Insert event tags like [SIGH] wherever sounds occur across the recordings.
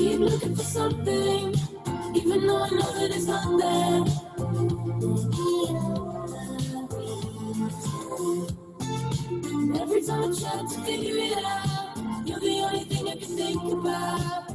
keep looking for something, even though I know that it's not there. Every time I try to figure it out, you're the only thing I can think about.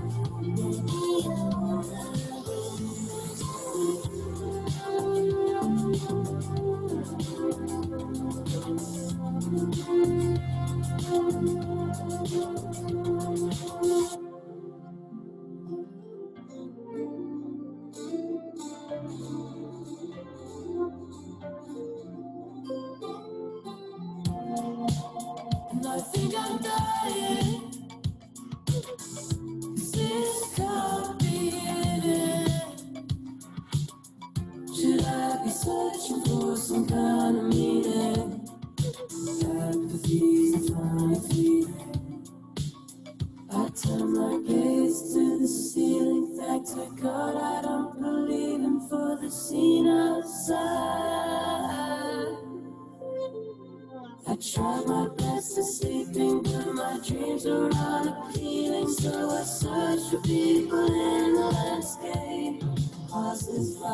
I try my best to sleeping, but my dreams are unappealing. So I search for people in the landscape. Passes by.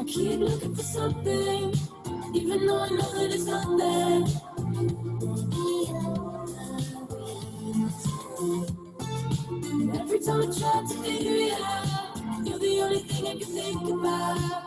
I keep looking for something, even though I know that it's not there. And every time I try to figure it out, you're the only thing I can think about.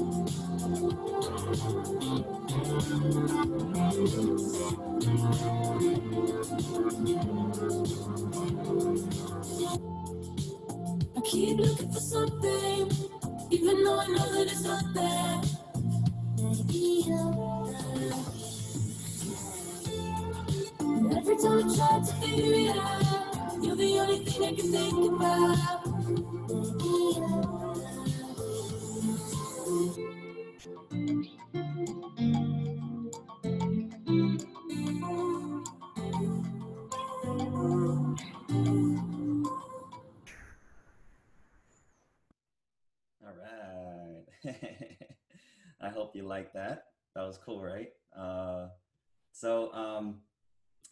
[LAUGHS] I hope you like that. That was cool, right? Uh, so um,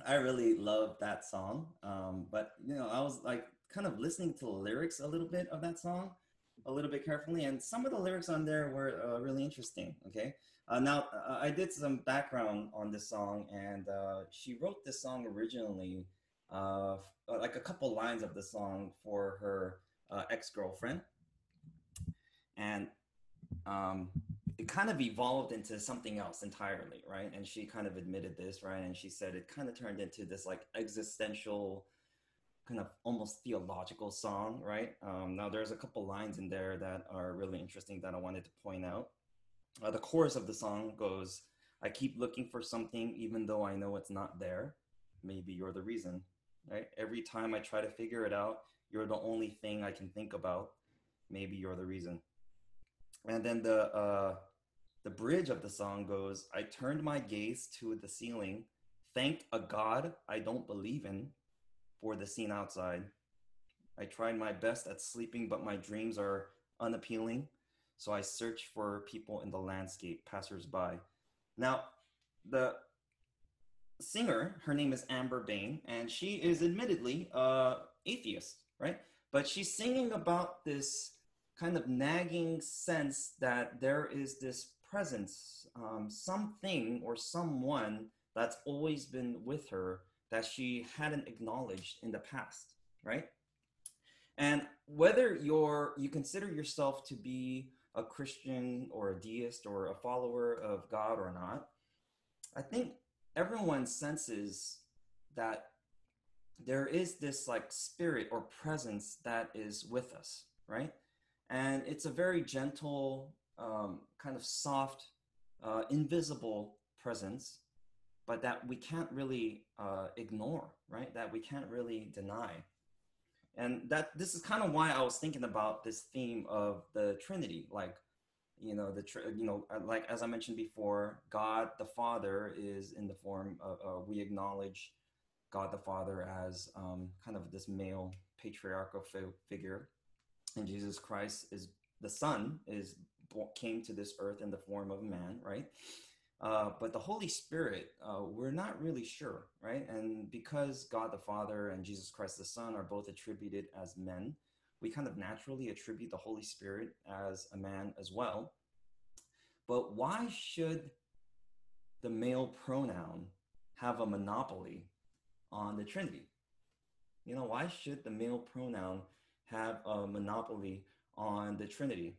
I really love that song. Um, but you know, I was like kind of listening to the lyrics a little bit of that song, a little bit carefully, and some of the lyrics on there were uh, really interesting. Okay. Uh, now uh, I did some background on this song, and uh, she wrote this song originally, uh, f- like a couple lines of the song for her uh, ex-girlfriend and um, it kind of evolved into something else entirely, right? And she kind of admitted this, right? And she said it kind of turned into this like existential, kind of almost theological song, right? Um, now there's a couple lines in there that are really interesting that I wanted to point out. Uh, the chorus of the song goes, "I keep looking for something, even though I know it's not there. Maybe you're the reason." Right? Every time I try to figure it out, you're the only thing I can think about. Maybe you're the reason and then the uh, the bridge of the song goes i turned my gaze to the ceiling thanked a god i don't believe in for the scene outside. I tried my best at sleeping but my dreams are unappealing. So i search for people in the landscape passersby. Now the singer her name is amber bain and she is admittedly uh atheist right? But she's singing about this kind of nagging sense that there is this presence, um, something or someone that's always been with her that she hadn't acknowledged in the past, right? And whether you're you consider yourself to be a Christian or a deist or a follower of God or not, I think everyone senses that there is this like spirit or presence that is with us, right? And it's a very gentle, um, kind of soft, uh, invisible presence, but that we can't really uh, ignore, right? That we can't really deny. And that this is kind of why I was thinking about this theme of the Trinity, like you know the you know uh, like as i mentioned before god the father is in the form of uh, we acknowledge god the father as um, kind of this male patriarchal fi- figure and jesus christ is the son is came to this earth in the form of man right uh, but the holy spirit uh, we're not really sure right and because god the father and jesus christ the son are both attributed as men we kind of naturally attribute the Holy Spirit as a man as well. But why should the male pronoun have a monopoly on the Trinity? You know, why should the male pronoun have a monopoly on the Trinity?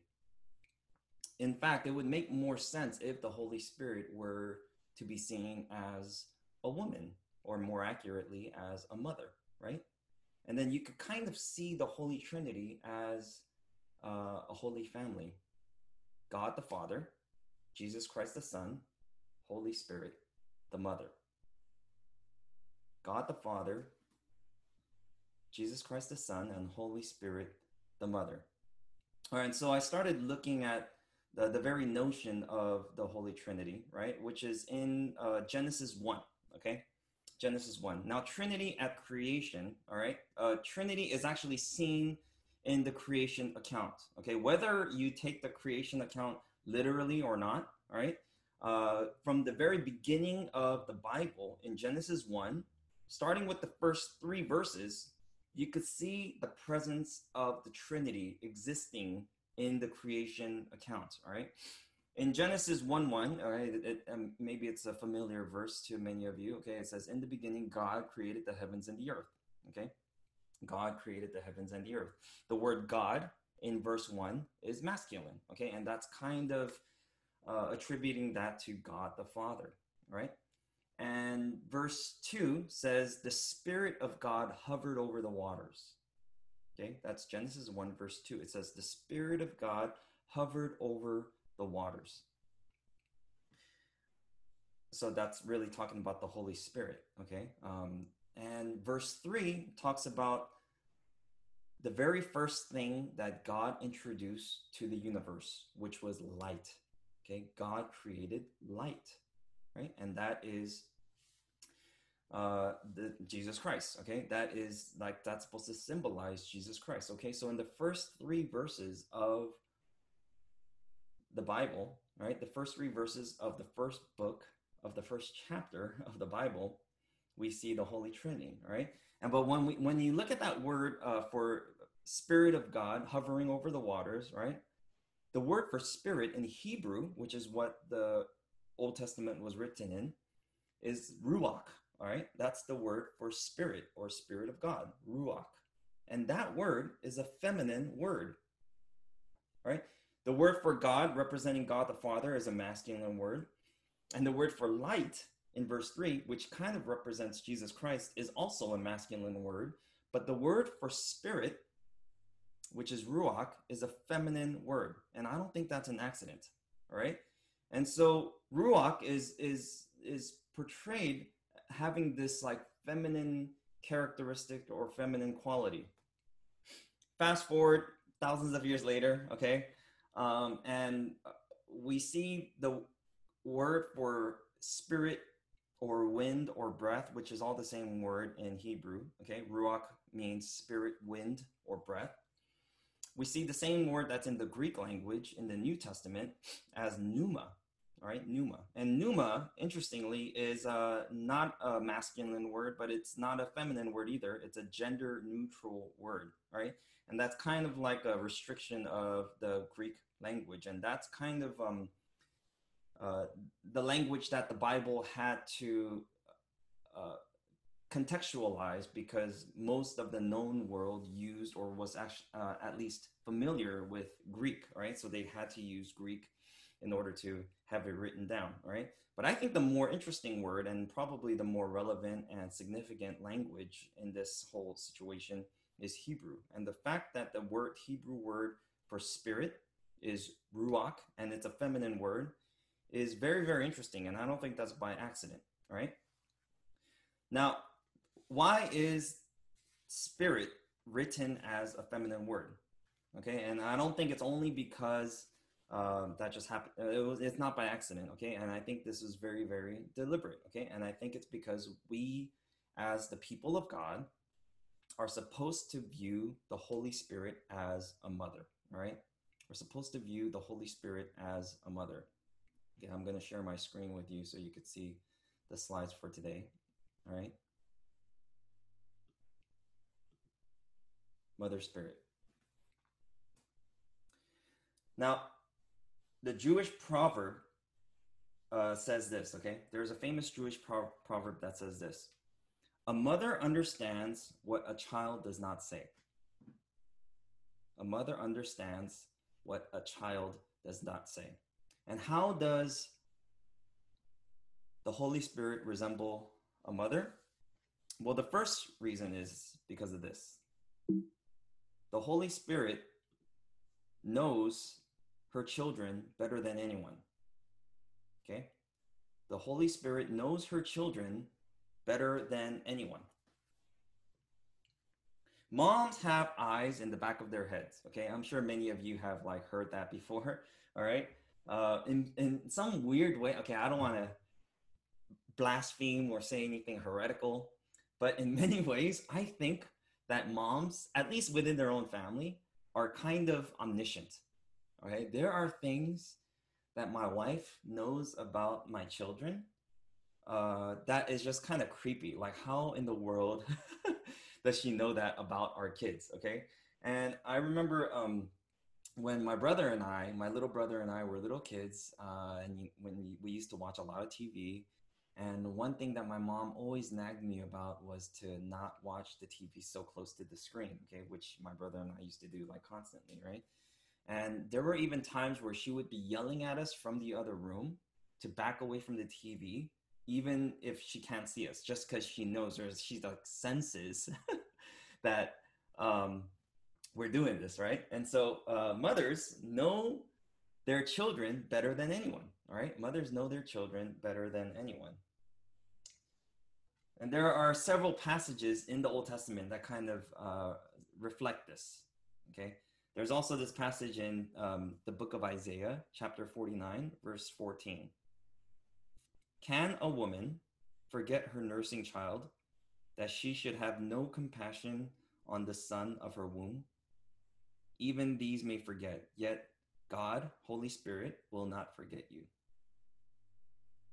In fact, it would make more sense if the Holy Spirit were to be seen as a woman, or more accurately, as a mother, right? And then you could kind of see the Holy Trinity as uh, a holy family God the Father, Jesus Christ the Son, Holy Spirit, the Mother. God the Father, Jesus Christ the Son, and Holy Spirit, the Mother. All right, so I started looking at the, the very notion of the Holy Trinity, right, which is in uh, Genesis 1, okay? Genesis 1. Now, Trinity at creation, all right, uh, Trinity is actually seen in the creation account, okay? Whether you take the creation account literally or not, all right, uh, from the very beginning of the Bible in Genesis 1, starting with the first three verses, you could see the presence of the Trinity existing in the creation account, all right? in Genesis 1 1, all right, it, it, um, maybe it's a familiar verse to many of you. Okay, it says, In the beginning, God created the heavens and the earth. Okay, God created the heavens and the earth. The word God in verse 1 is masculine. Okay, and that's kind of uh, attributing that to God the Father, right? And verse 2 says, The Spirit of God hovered over the waters. Okay, that's Genesis 1, verse 2. It says, The Spirit of God hovered over the waters. So that's really talking about the Holy Spirit, okay? Um, and verse 3 talks about the very first thing that God introduced to the universe, which was light. Okay, God created light, right? And that is uh, the Jesus Christ. Okay, that is like that's supposed to symbolize Jesus Christ. Okay, so in the first three verses of the Bible, right? The first three verses of the first book of the first chapter [LAUGHS] of the Bible, we see the Holy Trinity, right? And but when we when you look at that word uh, for Spirit of God hovering over the waters, right? The word for spirit in Hebrew, which is what the Old Testament was written in, is ruach. All right, that's the word for spirit or spirit of God, ruach, and that word is a feminine word. Right? The word for God, representing God the Father, is a masculine word. And the word for light in verse 3, which kind of represents Jesus Christ, is also a masculine word. But the word for spirit, which is ruach, is a feminine word. And I don't think that's an accident. All right. And so ruach is is is portrayed having this like feminine characteristic or feminine quality. Fast forward thousands of years later, okay? Um, and uh, we see the word for spirit or wind or breath, which is all the same word in Hebrew. Okay, ruach means spirit, wind, or breath. We see the same word that's in the Greek language in the New Testament as pneuma, right? Pneuma. And pneuma, interestingly, is uh, not a masculine word, but it's not a feminine word either. It's a gender neutral word, right? And that's kind of like a restriction of the Greek language. And that's kind of um, uh, the language that the Bible had to uh, contextualized because most of the known world used or was actually, uh, at least familiar with Greek, right? So they had to use Greek in order to have it written down, right? But I think the more interesting word and probably the more relevant and significant language in this whole situation is Hebrew. And the fact that the word Hebrew word for spirit is ruach and it's a feminine word is very, very interesting. And I don't think that's by accident, right? Now, why is spirit written as a feminine word? Okay, and I don't think it's only because uh, that just happened. Uh, it was, it's not by accident. Okay, and I think this is very, very deliberate. Okay, and I think it's because we, as the people of God, are supposed to view the Holy Spirit as a mother. all right? We're supposed to view the Holy Spirit as a mother. Okay, I'm going to share my screen with you so you could see the slides for today. All right. Mother Spirit. Now, the Jewish proverb uh, says this, okay? There's a famous Jewish pro- proverb that says this A mother understands what a child does not say. A mother understands what a child does not say. And how does the Holy Spirit resemble a mother? Well, the first reason is because of this. The Holy Spirit knows her children better than anyone. Okay? The Holy Spirit knows her children better than anyone. Moms have eyes in the back of their heads. Okay, I'm sure many of you have like heard that before. [LAUGHS] All right, uh, in in some weird way. Okay, I don't want to blaspheme or say anything heretical, but in [LAUGHS] many ways, I think that moms, at least within their own family, are kind of omniscient. Okay, there are things that my wife knows about my children uh, that is just kind of creepy. Like, how in the world [LAUGHS] does she know that about our kids? Okay, and I remember um, when my brother and I, my little brother and I, were little kids, uh, and when we used to watch a lot of TV. And one thing that my mom always nagged me about was to not watch the TV so close to the screen, okay, which my brother and I used to do like constantly, right? And there were even times where she would be yelling at us from the other room to back away from the TV, even if she can't see us, just because she knows or she like senses [LAUGHS] that um, we're doing this, right? And so uh, mothers know their children better than anyone, all right? Mothers know their children better than anyone. And there are several passages in the Old Testament that kind of uh, reflect this, okay? There's also this passage in um, the book of Isaiah, chapter 49, verse 14. Can a woman forget her nursing child, that she should have no compassion on the son of her womb? Even these may forget, yet God, Holy Spirit, will not forget you.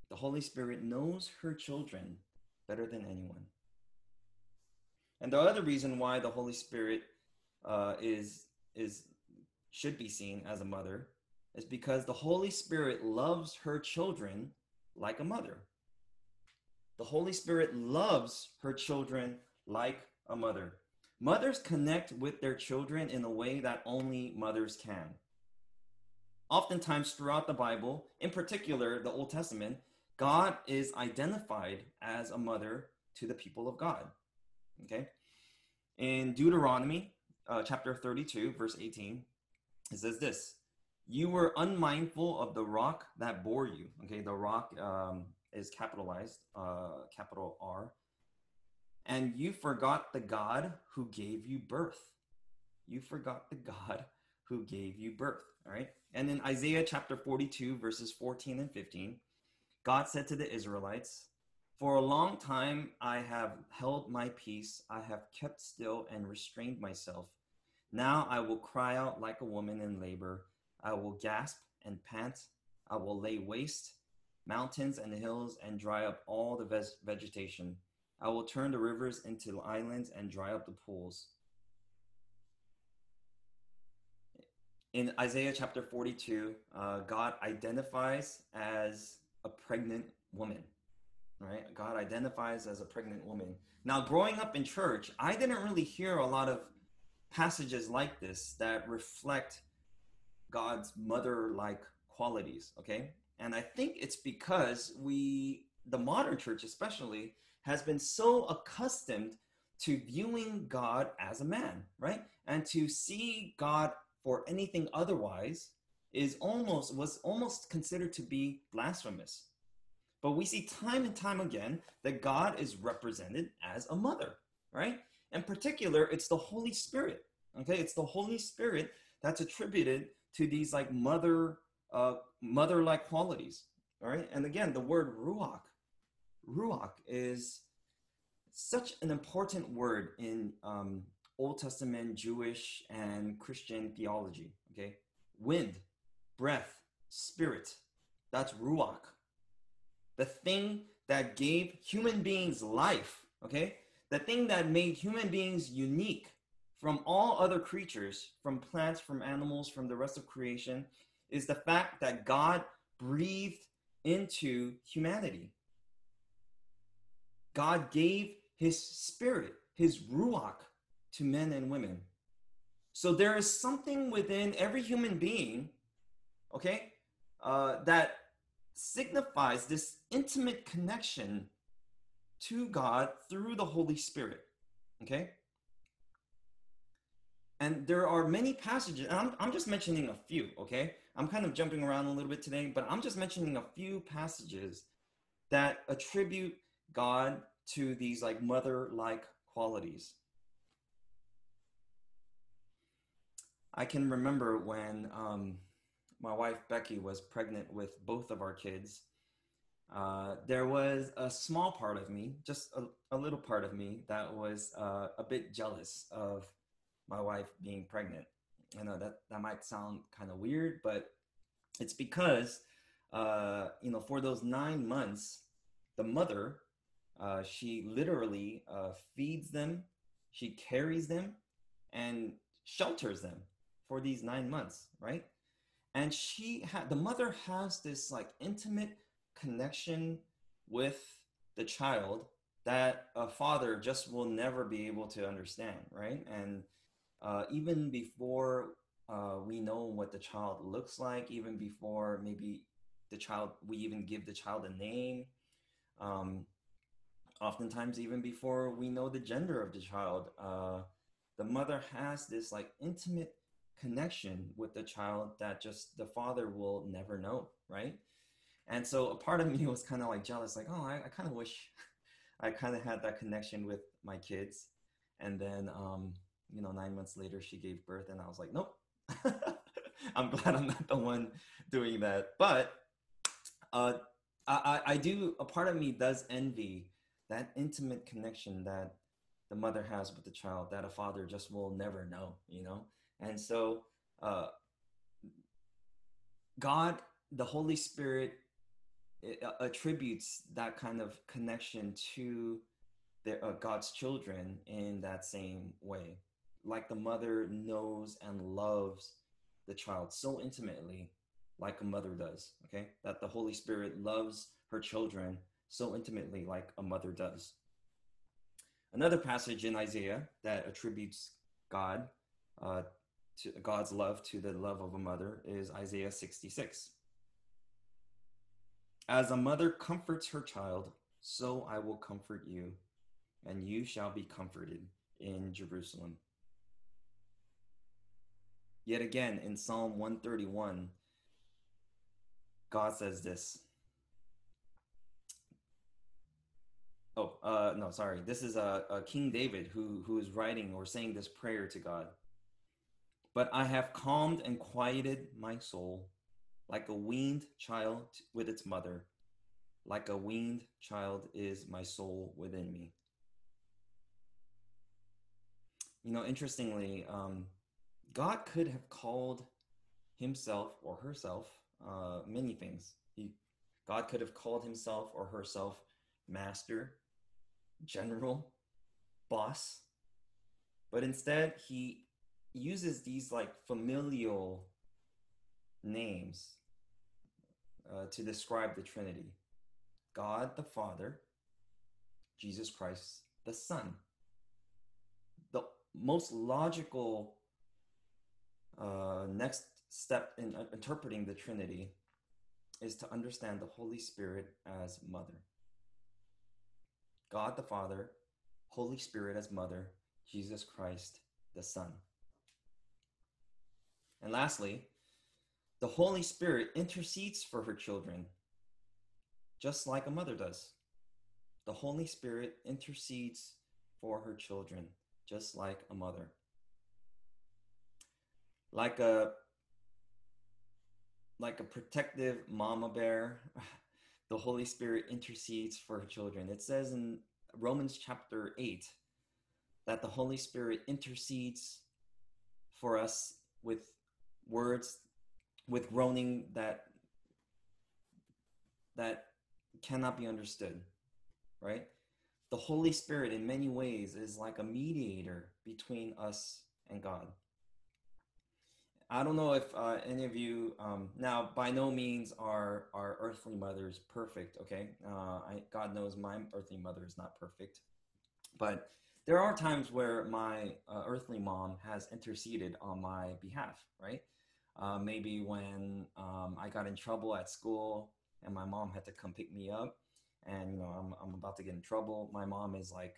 The Holy Spirit knows her children better than anyone. And the other reason why the Holy Spirit uh, is is should be seen as a mother is because the Holy Spirit loves her children like a mother. The Holy Spirit loves her children like a mother. Mothers connect with their children in a way that only mothers can. Oftentimes, throughout the Bible, in particular the Old Testament, God is identified as a mother to the people of God. Okay? In Deuteronomy uh, chapter 32, verse 18, it says this You were unmindful of the rock that bore you. Okay, the rock um, is capitalized, uh, capital R. And you forgot the God who gave you birth. You forgot the God who gave you birth. All right. And in Isaiah chapter 42, verses 14 and 15, God said to the Israelites, For a long time I have held my peace, I have kept still and restrained myself now I will cry out like a woman in labor. I will gasp and pant. I will lay waste mountains and hills and dry up all the vegetation. I will turn the rivers into islands and dry up the pools. In Isaiah chapter 42, uh, God identifies as a pregnant woman. right? God identifies as a pregnant woman. Now, growing up in church, I didn't really hear a lot of passages like this that reflect God's mother like qualities, okay? And I think it's because we, the modern church especially, has been so accustomed to viewing God as a man, right? And to see God for anything otherwise is almost was almost considered to be blasphemous. But we see time and time again that God is represented as a mother, right? In particular, it's the Holy Spirit. Okay, it's the Holy Spirit that's attributed to these like mother, uh, mother-like qualities. All right, and again, the word ruach, ruach is such an important word in um, Old Testament Jewish and Christian theology. Okay, wind, breath, spirit. That's ruach. The thing that gave human beings life. Okay, the thing that made human beings unique from all other creatures, from plants, from animals, from the rest of creation, is the fact that God breathed into humanity. God gave his spirit, his ruach, to men and women. So there is something within every human being, okay, uh, that signifies this intimate connection to God through the Holy Spirit, okay? And there are many passages, I'm, I'm just mentioning a few, okay? I'm kind of jumping around a little bit today, but I'm just mentioning a few passages that attribute God to these like mother like qualities. I can remember when um, my wife Becky was pregnant with both of our kids. Uh, there was a small part of me, just a, a little part of me, that was uh, a bit jealous of my wife being pregnant. I know that that might sound kind of weird, but it's because uh, you know for those nine months, the mother uh, she literally uh, feeds them, she carries them, and shelters them for these nine months, right? And she had the mother has this like intimate connection with the child that a father just will never be able to understand, right? And uh, even before uh, we know what the child looks like, even before maybe the child, we even give the child a name. Um, oftentimes, even before we know the gender of the child, uh, the mother has this like intimate connection with the child that just the father will never know, right? And so a part of me was kind of like jealous, like, oh, I, I kind of wish [LAUGHS] I kind of had that connection with my kids. And then, um, you know, nine months later, she gave birth, and I was like, nope. [LAUGHS] I'm glad I'm not the one doing that. But uh, I, I do, a part of me does envy that intimate connection that the mother has with the child that a father just will never know, you know? And so, uh, God, the Holy Spirit, uh, attributes that kind of connection to their, uh, God's children in that same way. Like the mother knows and loves the child so intimately like a mother does okay? That the holy spirit loves her children so intimately like a mother does. Another passage in isaiah that attributes god uh, to god's love to the love of a mother is isaiah 66 as a mother comforts her child so i will comfort you and you shall be comforted in jerusalem Yet again, in Psalm 131, God says this. Oh, uh, no, sorry. This is uh, uh, King David who, who is writing or saying this prayer to God. But I have calmed and quieted my soul like a weaned child with its mother. Like a weaned child is my soul within me. You know, interestingly, um, God could have called himself or herself uh, many things. He, God could have called himself or herself master, general, boss, but instead he uses these like familial names uh, to describe the Trinity God the Father, Jesus Christ, the Son. The most logical uh, next step in uh, interpreting the Trinity is to understand the Holy Spirit as mother. God the Father, Holy Spirit as mother, Jesus Christ the Son. And lastly, the Holy Spirit intercedes for her children, just like a mother does. The Holy Spirit intercedes for her children, just like a mother. Like a like a protective mama bear, [LAUGHS] the Holy Spirit intercedes for her children. It says in Romans chapter 8 that the Holy Spirit intercedes for us with words with groaning that that cannot be understood right? The holy spirit in many ways is like a mediator between us and god. I don't know if uh, any of you um, now by no means are our earthly mothers perfect okay? Uh, I, god knows my earthly mother is not perfect but there are times where my uh, earthly mom has interceded on my behalf right uh, maybe when um, I got in trouble at school and my mom had to come pick me up, and you know I'm I'm about to get in trouble. My mom is like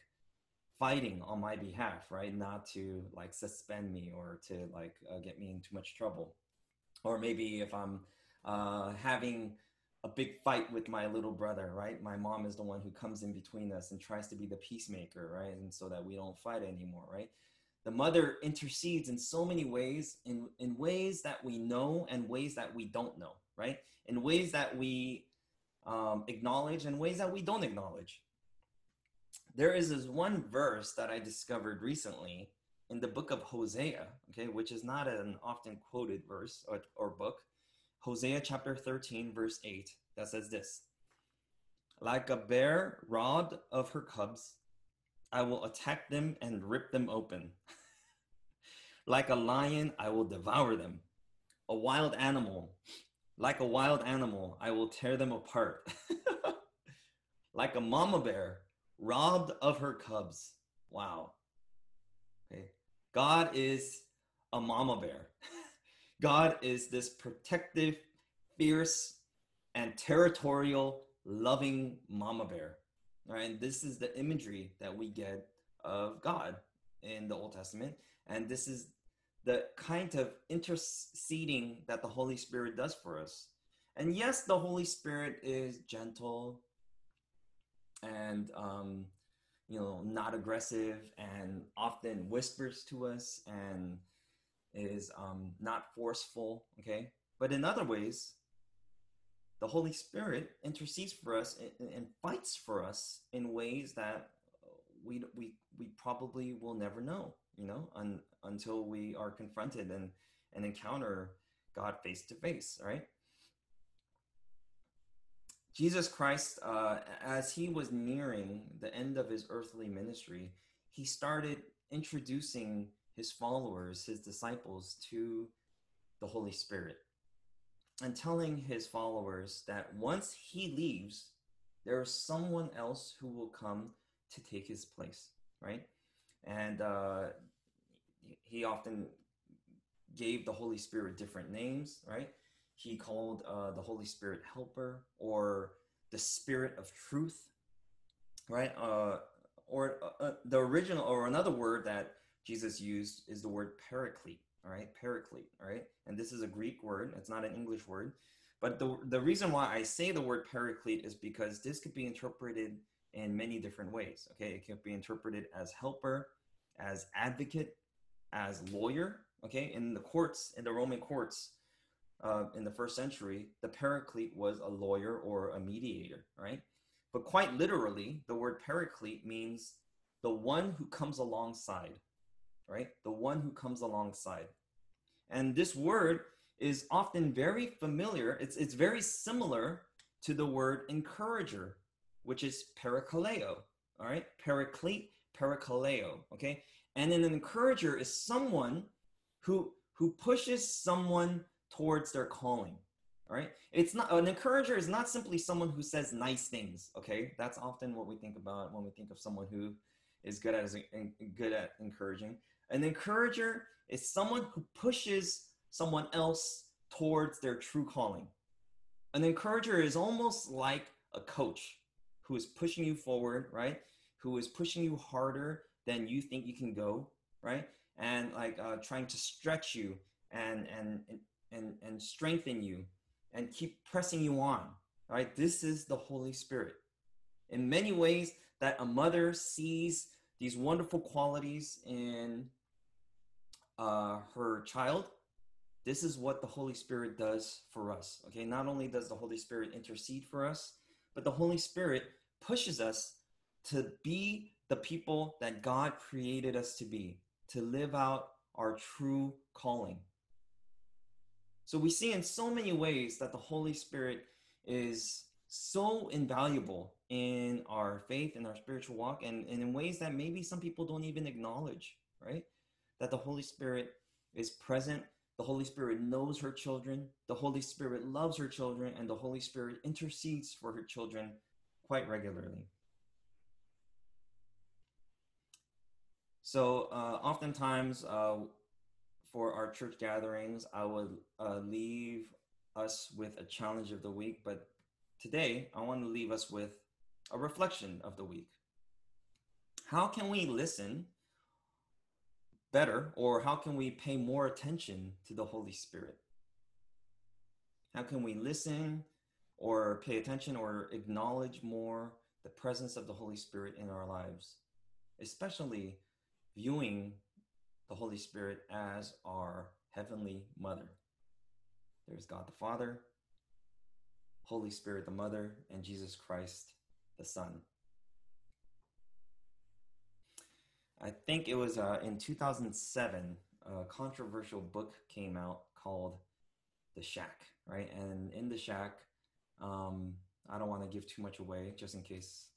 fighting on my behalf, right? Not to like suspend me or to like uh, get me in too much trouble, or maybe if I'm uh, having a big fight with my little brother, right? My mom is the one who comes in between us and tries to be the peacemaker, right? And so that we don't fight anymore, right? The mother intercedes in so many ways in, in ways that we know and ways that we don't know right? In ways that we um, acknowledge and ways that we don't acknowledge. There is this one verse that i discovered recently in the book of hosea okay which is not an often quoted verse or, or book. Hosea chapter 13 verse 8 that says this. Like a bear robbed of her cubs I will attack them and rip them open. [LAUGHS] like a lion, I will devour them. A wild animal, like a wild animal, I will tear them apart. [LAUGHS] like a mama bear, robbed of her cubs. Wow. Okay. God is a mama bear. [LAUGHS] God is this protective, fierce, and territorial, loving mama bear right? And this is the imagery that we get of God in the Old Testament. And this is the kind of interceding that the Holy Spirit does for us. And yes, the Holy Spirit is gentle and, um, you know, not aggressive and often whispers to us and is um, not forceful, okay? But in other ways, the Holy Spirit intercedes for us and, and fights for us in ways that we, we, we probably will never know, you know, un, until we are confronted and, and encounter God face to face, right? Jesus Christ, uh, as he was nearing the end of his earthly ministry, he started introducing his followers, his disciples, to the Holy Spirit and telling his followers that once he leaves, there is someone else who will come to take his place, right? And uh, he often gave the Holy Spirit different names, right? He called uh, the Holy Spirit Helper or the Spirit of Truth, right? Uh, or uh, uh the original, or another word that Jesus used is the word Paraclete, all right paraclete all right? And this is a greek word it's not an english word. But the, the reason why i say the word paraclete is because this could be interpreted in many different ways okay? It can be interpreted as helper as advocate as lawyer okay? In the courts in the roman courts uh, in the first century the paraclete was a lawyer or a mediator right? But quite literally the word paraclete means the one who comes alongside right? The one who comes alongside. And this word is often very familiar. It's, it's very similar to the word encourager, which is parakaleo, all right? Paraclete, parakaleo, okay? And an encourager is someone who, who pushes someone towards their calling, All right. It's not an encourager is not simply someone who says nice things. Okay. That's often what we think about when we think of someone who is good at good at encouraging. An encourager is someone who pushes someone else towards their true calling. An encourager is almost like a coach who is pushing you forward, right? Who is pushing you harder than you think you can go, right? And like uh, trying to stretch you and and and and strengthen you and keep pressing you on, right? This is the Holy Spirit. In many ways, that a mother sees these wonderful qualities in uh, her child. This is what the Holy Spirit does for us. Okay, not only does the Holy Spirit intercede for us, but the Holy Spirit pushes us to be the people that God created us to be, to live out our true calling. So we see in so many ways that the Holy Spirit is so invaluable in our faith and our spiritual walk and, and in ways that maybe some people don't even acknowledge, right? That the Holy Spirit is present. The Holy Spirit knows her children. The Holy Spirit loves her children, and the Holy Spirit intercedes for her children quite regularly. So, uh, oftentimes uh, for our church gatherings, I would uh, leave us with a challenge of the week, but today I want to leave us with a reflection of the week. How can we listen better, or how can we pay more attention to the Holy Spirit? How can we listen or pay attention or acknowledge more the presence of the Holy Spirit in our lives, especially viewing the Holy Spirit as our heavenly mother? There's God the Father, Holy Spirit the Mother, and Jesus Christ the Son. I think it was uh, in 2007, a controversial book came out called The Shack, right? And in The Shack, um, I don't want to give too much away just in case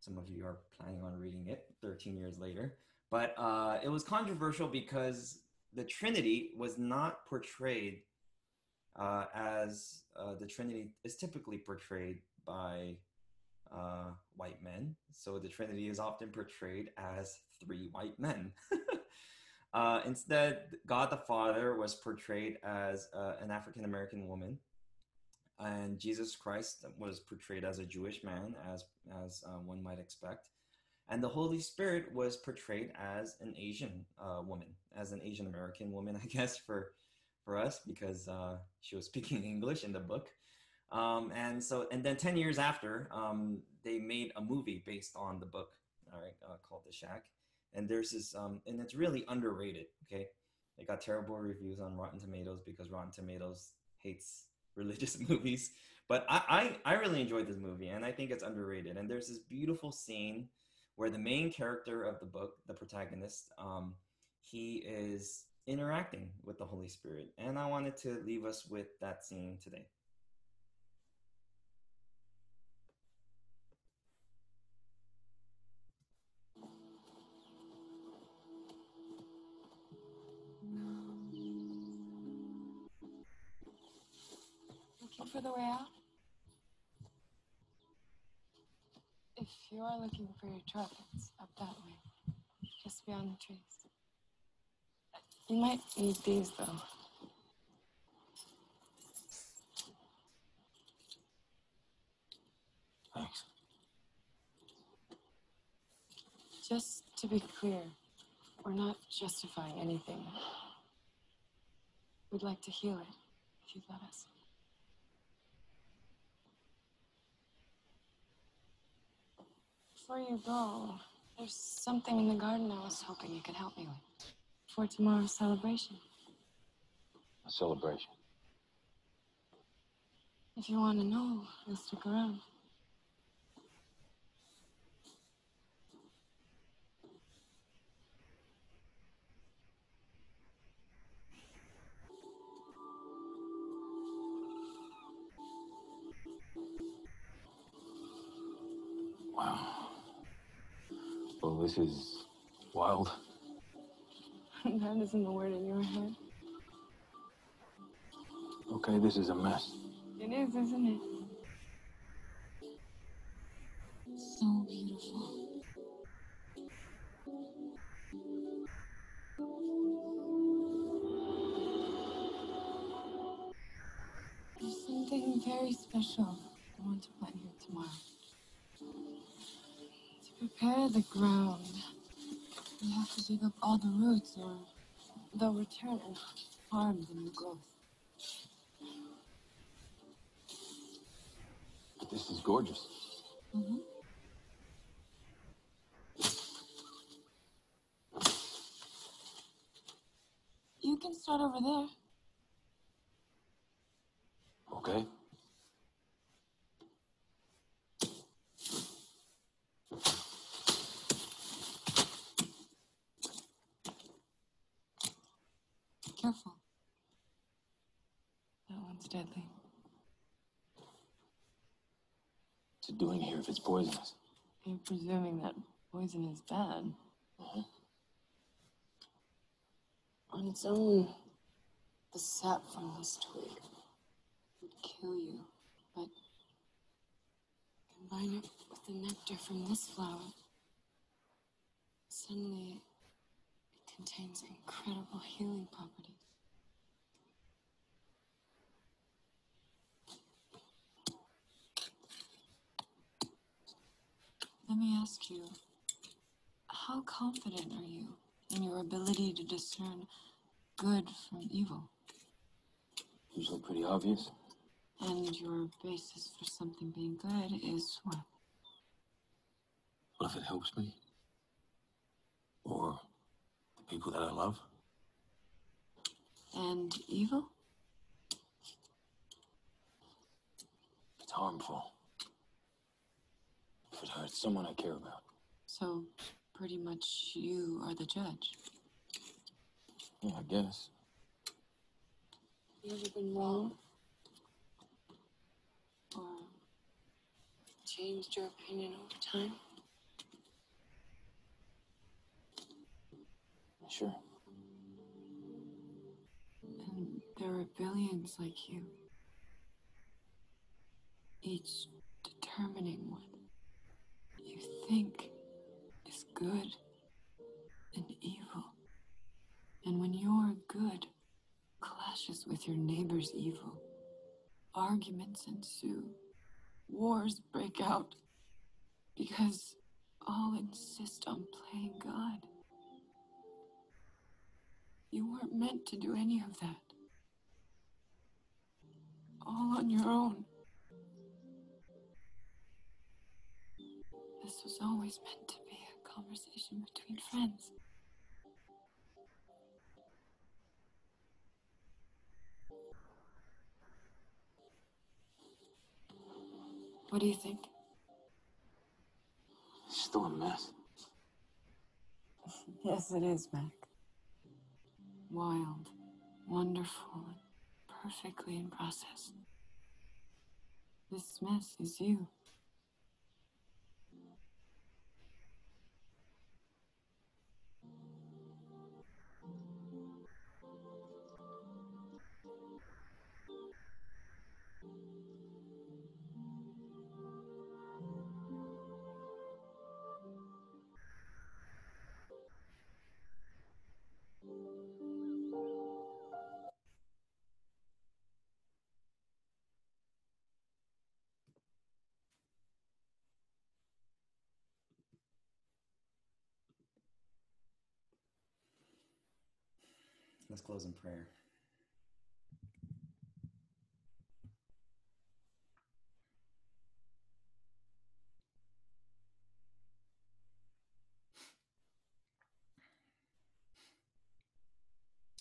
some of you are planning on reading it 13 years later. But uh, it was controversial because the Trinity was not portrayed uh, as uh, the Trinity is typically portrayed by uh, white men. So the Trinity is often portrayed as three white men. [LAUGHS] uh, instead, God the Father was portrayed as uh, an African American woman, and Jesus Christ was portrayed as a Jewish man, as as uh, one might expect. And the Holy Spirit was portrayed as an Asian uh, woman, as an Asian American woman, [LAUGHS] I guess, for for us because uh, she was speaking [LAUGHS] English in the book. Um, and so, and then 10 years after, um, they made a movie based on the book, all right, uh, called The Shack. And there's this, um, and it's really underrated, okay? It got terrible reviews on Rotten Tomatoes because Rotten Tomatoes hates [LAUGHS] religious movies. But I, I, I really enjoyed this movie and I think it's underrated. And there's this beautiful scene where the main character of the book, the protagonist, um, he is interacting with the Holy Spirit. And I wanted to leave us with that scene today. For the way out? If you are looking for your truck, it's up that way, just beyond the trees. You might need these, though. Thanks. Just to be clear, we're not justifying anything. We'd like to heal it, if you'd let us. Before you go, there's something in the garden I was hoping you could help me with for tomorrow's celebration. A celebration? If you want to know, you'll stick around. This is wild. [LAUGHS] that isn't the word in your head. Okay, this is a mess. It is, isn't it? So beautiful. There's something very special I want to plant here prepare the ground, we have to dig up all the roots or they'll return and harm the new growth. This is gorgeous. Mm-hmm. You can start over there. Okay. Careful. That one's deadly. What's it doing here if it's poisonous? You're presuming that poison is bad. Uh-huh. On its own, the sap from this twig would kill you, but combine it with the nectar from this flower. Suddenly, it contains incredible healing properties. Let me ask you, how confident are you in your ability to discern good from evil? Usually pretty obvious. And your basis for something being good is what? What if it helps me? Or the people that I love? And evil? It's harmful. If it hurts someone I care about. So, pretty much you are the judge. Yeah, I guess. You ever been wrong? Or changed your opinion over time? Sure. And there are billions like you. Each determining what you think is good and evil. And when your good clashes with your neighbor's evil, arguments ensue, wars break out, because all insist on playing God. You weren't meant to do any of that. All on your own. This was always meant to be a conversation between friends. What do you think? It's still a mess. [LAUGHS] Yes, it is, Mack. Wild, wonderful, and perfectly in process. This mess is you. Let's close in prayer.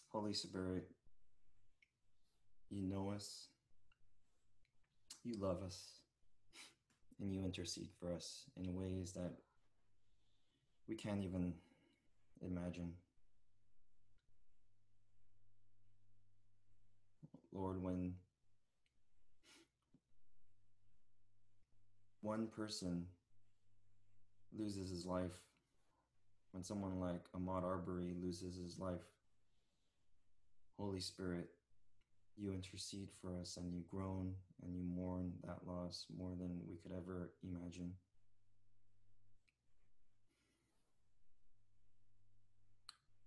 Holy Spirit, you know us, you love us, and you intercede for us in ways that we can't even imagine. Lord, when one person loses his life, when someone like Ahmaud Arbery loses his life, Holy Spirit, you intercede for us and you groan and you mourn that loss more than we could ever imagine.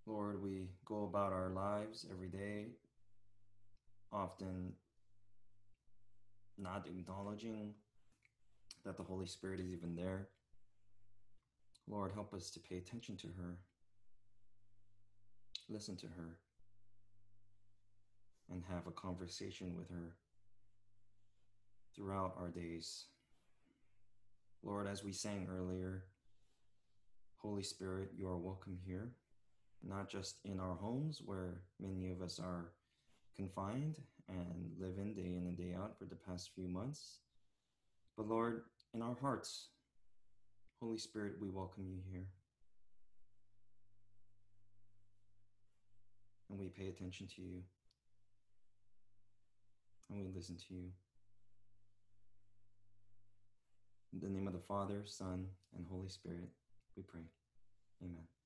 Lord, we go about our lives every day, often not acknowledging that the Holy Spirit is even there. Lord, help us to pay attention to her, listen to her, and have a conversation with her throughout our days. Lord, as we sang earlier, Holy Spirit, you are welcome here, not just in our homes where many of us are confined and live in day in and day out for the past few months, but Lord, in our hearts, Holy Spirit, we welcome you here. And we pay attention to you. And we listen to you. In the name of the Father, Son, and Holy Spirit, we pray. Amen.